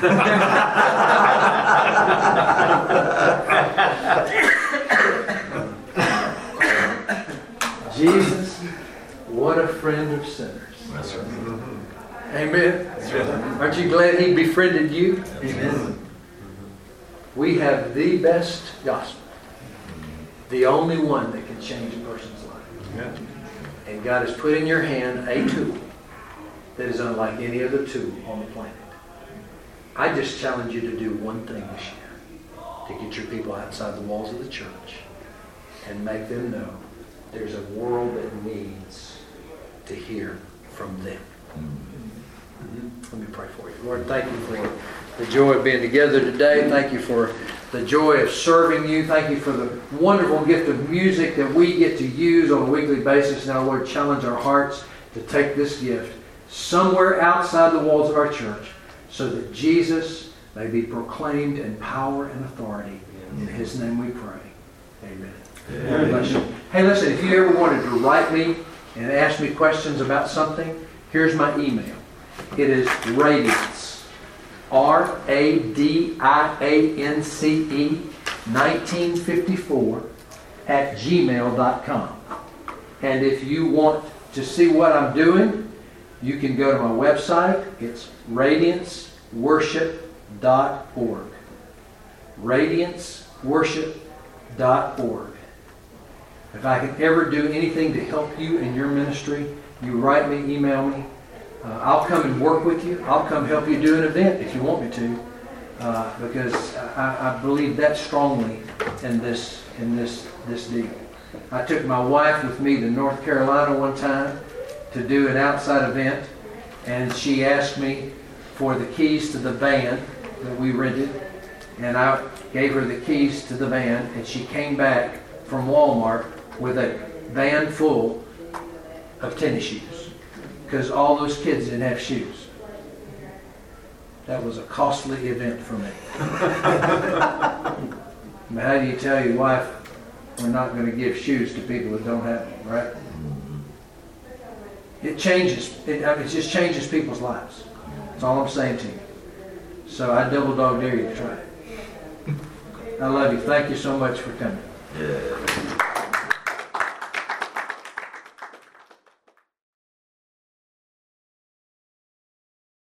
Speaker 2: Jesus, what a friend of sinners.
Speaker 4: That's right. Mm-hmm.
Speaker 2: Amen. Aren't you glad he befriended you? Amen. Mm-hmm. We have the best gospel, the only one that can change a person's life. And God has put in your hand a tool that is unlike any other tool on the planet. I just challenge you to do one thing this year to get your people outside the walls of the church and make them know there's a world that needs to hear from them. Mm-hmm. Let me pray for you. Lord, thank you for the joy of being together today. Thank you for the joy of serving you. Thank you for the wonderful gift of music that we get to use on a weekly basis. Now, Lord, challenge our hearts to take this gift somewhere outside the walls of our church so that Jesus may be proclaimed in power and authority. In his name we pray. Amen. God bless you. Hey, listen, if you ever wanted to write me and ask me questions about something, here's my email. It is radiance, R A D I A N C E, 1954 at gmail.com. And if you want to see what I'm doing, you can go to my website. It's radianceworship.org. Radianceworship.org. If I can ever do anything to help you in your ministry, you write me, email me. Uh, I'll come and work with you. I'll come help you do an event if you want me to, uh, because I, I believe that strongly in this in this this deal. I took my wife with me to North Carolina one time to do an outside event, and she asked me for the keys to the van that we rented, and I gave her the keys to the van, and she came back from Walmart with a van full of tennis shoes because all those kids didn't have shoes. That was a costly event for me. but how do you tell your wife we're not going to give shoes to people that don't have them, right? It changes. It, it just changes people's lives. That's all I'm saying to you. So I double dog dare you to try it. I love you. Thank you so much for coming.
Speaker 4: Yeah.